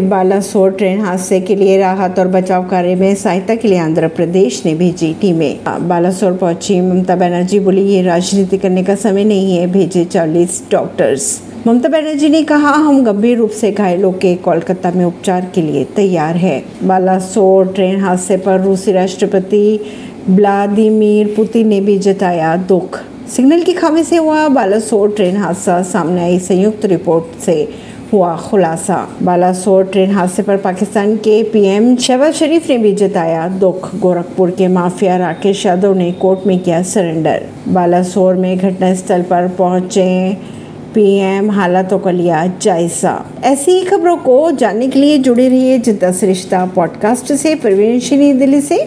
Balasore train हादसे के लिए राहत और बचाव कार्य में सहायता के लिए आंध्र प्रदेश ने भेजी टीमें। बालासोर पहुँची ममता बनर्जी, बोली, ये राजनीति करने का समय नहीं है, भेजे चालीस डॉक्टर्स। ममता बनर्जी ने कहा, हम गंभीर रूप से घायलों के कोलकाता में उपचार के लिए तैयार है। बालासोर ट्रेन हादसे पर रूसी राष्ट्रपति व्लादिमीर पुतिन ने भी जताया दुख। सिग्नल की खामी से हुआ बालासोर ट्रेन हादसा, सामने आई संयुक्त रिपोर्ट से। हुआ खुलासा। बालासोर ट्रेन हादसे पर पाकिस्तान के पीएम शहबाज शरीफ ने भी जताया दुख। गोरखपुर के माफिया राकेश यादव ने कोर्ट में किया सरेंडर। बालासोर में घटनास्थल पर पहुँचे पीएम, हालातों का लिया जायजा। ऐसी ही खबरों को जानने के लिए जुड़े रहिए जनता सरिश्ता पॉडकास्ट से। प्रवीण दिल्ली से।